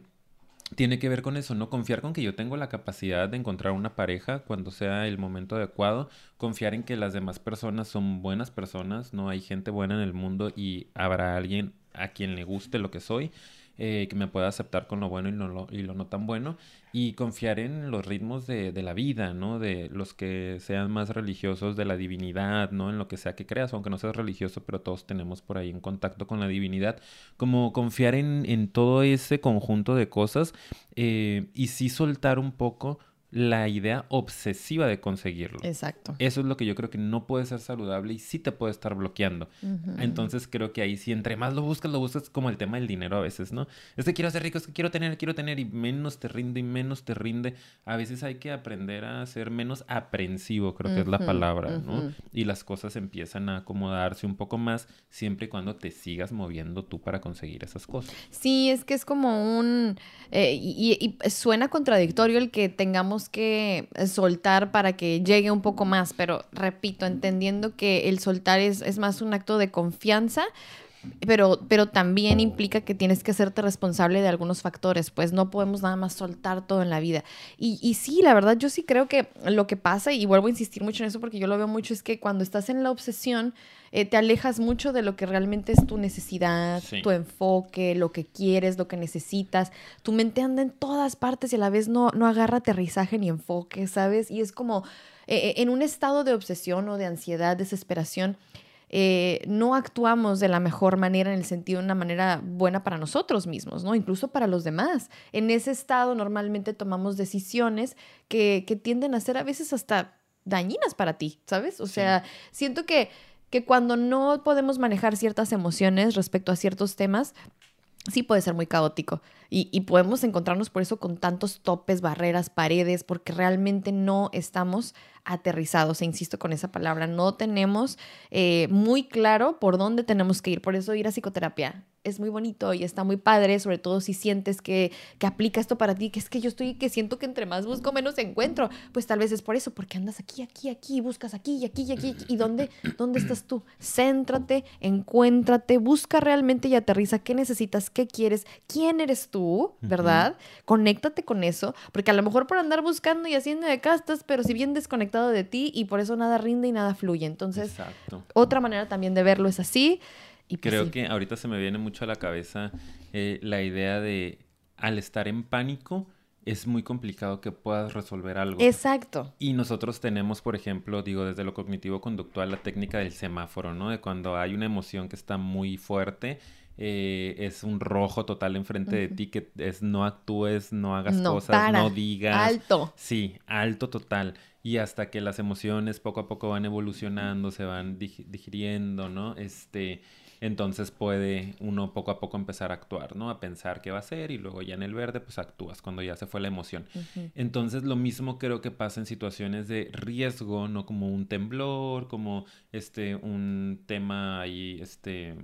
tiene que ver con eso, ¿no? Confiar con que yo tengo la capacidad de encontrar una pareja cuando sea el momento adecuado, confiar en que las demás personas son buenas personas, ¿no? Hay gente buena en el mundo y habrá alguien a quien le guste lo que soy eh, que me pueda aceptar con lo bueno y lo, lo no tan bueno y confiar en los ritmos de, la vida, ¿no? De los que sean más religiosos de la divinidad, ¿no? En lo que sea que creas, aunque no seas religioso, pero todos tenemos por ahí un contacto con la divinidad, como confiar en, en todo ese conjunto de cosas eh, y sí soltar un poco la idea obsesiva de conseguirlo. Exacto. Eso es lo que yo creo que no puede ser saludable y sí te puede estar bloqueando. Entonces creo que ahí sí, entre más lo buscas, lo buscas como el tema del dinero a veces, ¿no? Es que quiero ser rico, es que quiero tener, quiero tener y menos te rinde y menos te rinde. A veces hay que aprender a ser menos aprensivo, creo que es la palabra, ¿no? Y las cosas empiezan a acomodarse un poco más siempre y cuando te sigas moviendo tú para conseguir esas cosas. Sí, es que es como un... Eh, y suena contradictorio el que tengamos que soltar para que llegue un poco más, pero repito, entendiendo que el soltar es, es más un acto de confianza, pero, pero también implica que tienes que hacerte responsable de algunos factores, pues no podemos nada más soltar todo en la vida. Y, y, sí, la verdad, yo sí creo que lo que pasa, y vuelvo a insistir mucho en eso porque yo lo veo mucho, es que cuando estás en la obsesión, eh, te alejas mucho de lo que realmente es tu necesidad, tu enfoque, lo que quieres, lo que necesitas. Tu mente anda en todas partes y a la vez no, no agarra aterrizaje ni enfoque, ¿sabes? Y es como eh, eh, en un estado de obsesión o de ansiedad, desesperación eh, no actuamos de la mejor manera en el sentido de una manera buena para nosotros mismos, ¿no? Incluso para los demás. En ese estado normalmente tomamos decisiones que, tienden a ser a veces hasta dañinas para ti, ¿sabes? O sea, siento que, que cuando no podemos manejar ciertas emociones respecto a ciertos temas, sí puede ser muy caótico. Y, podemos encontrarnos por eso con tantos topes, barreras, paredes, porque realmente no estamos aterrizados, e insisto con esa palabra, no tenemos eh, muy claro por dónde tenemos que ir. Por eso ir a psicoterapia es muy bonito y está muy padre, sobre todo si sientes que, que aplica esto para ti, que es que yo estoy, que siento que entre más busco, menos encuentro. Pues tal vez es por eso, porque andas aquí, aquí, aquí, buscas aquí y aquí y aquí. ¿Y dónde, dónde estás tú? Céntrate, encuéntrate, busca realmente y aterriza qué necesitas, qué quieres, quién eres tú, ¿verdad? Conéctate con eso, porque a lo mejor por andar buscando y haciendo de castas, pero si bien desconectado de ti y por eso nada rinde y nada fluye. Entonces, otra manera también de verlo es así. Y pues Creo que ahorita se me viene mucho a la cabeza eh, la idea de al estar en pánico es muy complicado que puedas resolver algo. Exacto. Y nosotros tenemos, por ejemplo, digo, desde lo cognitivo conductual, la técnica del semáforo, ¿no? De cuando hay una emoción que está muy fuerte, eh, es un rojo total enfrente de ti, que es no actúes, no hagas cosas, no digas. Alto. Sí, alto total y hasta que las emociones poco a poco van evolucionando, se van digiriendo, ¿no? Este, entonces puede uno poco a poco empezar a actuar, ¿no? A pensar qué va a hacer y luego ya en el verde pues actúas cuando ya se fue la emoción. Entonces lo mismo creo que pasa en situaciones de riesgo, ¿no? Como un temblor, como este, un tema ahí, este,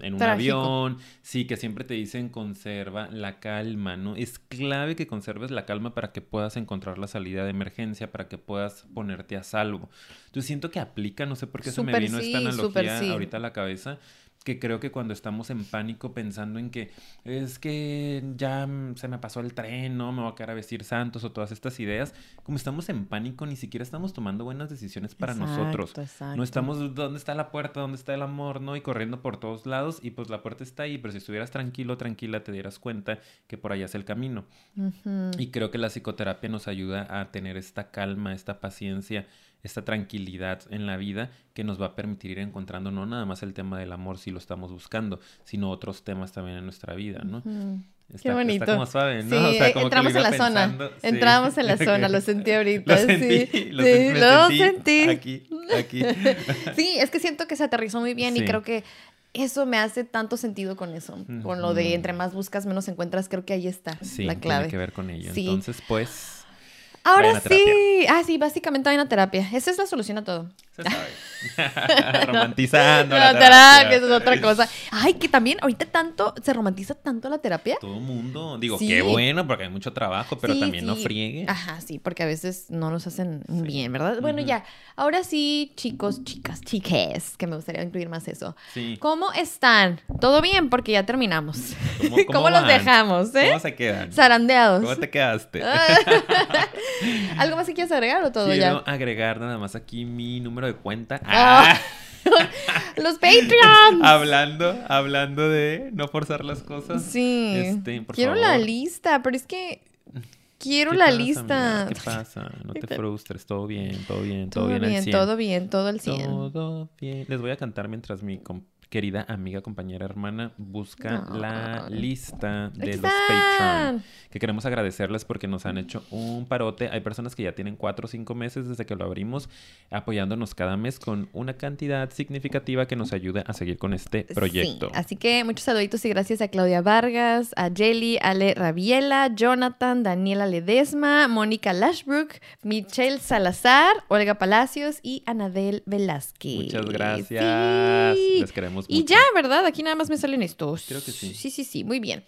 en un avión, sí, que siempre te dicen conserva la calma, ¿no? Es clave que conserves la calma para que puedas encontrar la salida de emergencia, para que puedas ponerte a salvo. Entonces siento que aplica, no sé por qué se me vino esta analogía ahorita a la cabeza, que creo que cuando estamos en pánico pensando en que es que ya se me pasó el tren, no me voy a quedar a vestir santos o todas estas ideas, como estamos en pánico ni siquiera estamos tomando buenas decisiones para nosotros. No estamos dónde está la puerta, dónde está el amor, ¿no? Y corriendo por todos lados y pues la puerta está ahí, pero si estuvieras tranquilo, tranquila, te dieras cuenta que por allá es el camino. Y creo que la psicoterapia nos ayuda a tener esta calma, esta paciencia esta tranquilidad en la vida que nos va a permitir ir encontrando no nada más el tema del amor si lo estamos buscando, sino otros temas también en nuestra vida, ¿no? Qué bonito. Está como suave, ¿no? Sí, entramos en la zona. Entramos en la zona, lo sentí ahorita. Lo sentí, sí, lo, sí, lo sentí. Aquí, aquí. sí, es que siento que se aterrizó muy bien y creo que eso me hace tanto sentido con eso. Con lo de entre más buscas, menos encuentras. Creo que ahí está la clave. tiene que ver con ello. Entonces, pues Ahora sí. Ah, sí, básicamente hay una terapia. Esa es la solución a todo. Se sabe. Romantizando la, terapia. Eso es otra cosa. Ay, que también ahorita tanto, se romantiza tanto la terapia. Todo el mundo. Digo, qué bueno, porque hay mucho trabajo, pero también no friegue. Ajá, sí, porque a veces no nos hacen bien, ¿verdad? Bueno, ya. Ahora sí, chicos, chicas, chiques, que me gustaría incluir más eso. Sí. ¿Cómo están? ¿Todo bien? Porque ya terminamos. ¿Cómo, los dejamos, eh? ¿Cómo se quedan? Zarandeados. ¿Cómo te quedaste? ¿Algo más que quieres agregar o todo Quiero ya? agregar nada más aquí mi número de cuenta. Ah. Los Patreons. hablando, hablando de no forzar las cosas. Sí. Este, quiero la lista, pero es que quiero la lista. ¿Qué pasa? No te frustres, todo bien, todo bien, todo, todo bien, bien, todo bien, todo el 100. Todo bien. Les voy a cantar mientras mi querida amiga, compañera, hermana, busca la lista de Aquí los Patreon. Que queremos agradecerles porque nos han hecho un parote. Hay personas que ya tienen cuatro o cinco meses desde que lo abrimos, apoyándonos cada mes con una cantidad significativa que nos ayude a seguir con este proyecto. Sí, así que muchos saluditos y gracias a Claudia Vargas, a Jelly, Ale Rabiela, Jonathan, Daniela Ledesma, Mónica Lashbrook, Michelle Salazar, Olga Palacios y Anabel Velázquez. Muchas gracias. Sí. Les queremos Y mucho. ya, ¿verdad? Aquí nada más me salen estos. Creo que sí. Sí, sí, sí, muy bien.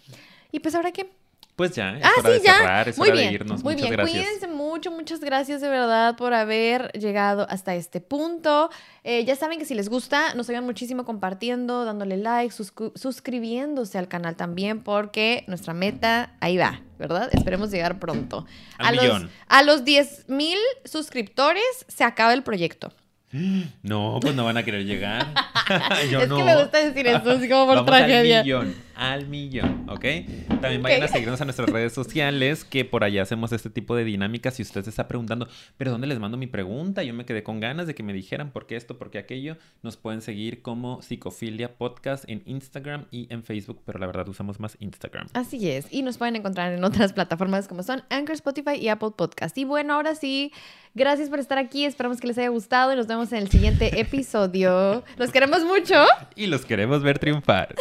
¿Y pues ahora qué? Pues ya, es Ah, hora sí, de ya. cerrar, es muy hora bien, de irnos. muy Muchas bien. gracias. Cuídense mucho, muchas gracias de verdad por haber llegado hasta este punto. Eh, ya saben que si les gusta, nos ayudan muchísimo compartiendo, dándole like, suscri- suscribiéndose al canal también, porque nuestra meta ahí va, ¿verdad? Esperemos llegar pronto. Al a los, millón. a los 10 mil suscriptores se acaba el proyecto. No, pues no van a querer llegar. Yo es no. que me gusta decir eso, así como por Vamos tragedia. al millón, al millón, ¿ok? También vayan a seguirnos a nuestras redes sociales, que por allá hacemos este tipo de dinámicas. Si usted se está preguntando, ¿pero dónde les mando mi pregunta? Yo me quedé con ganas de que me dijeran por qué esto, por qué aquello. Nos pueden seguir como Psicofilia Podcast en Instagram y en Facebook, pero la verdad usamos más Instagram. Así es, y nos pueden encontrar en otras plataformas como son Anchor, Spotify y Apple Podcast. Y bueno, ahora sí, gracias por estar aquí, esperamos que les haya gustado y nos vemos en el siguiente episodio. Los queremos mucho. Y los queremos ver triunfar.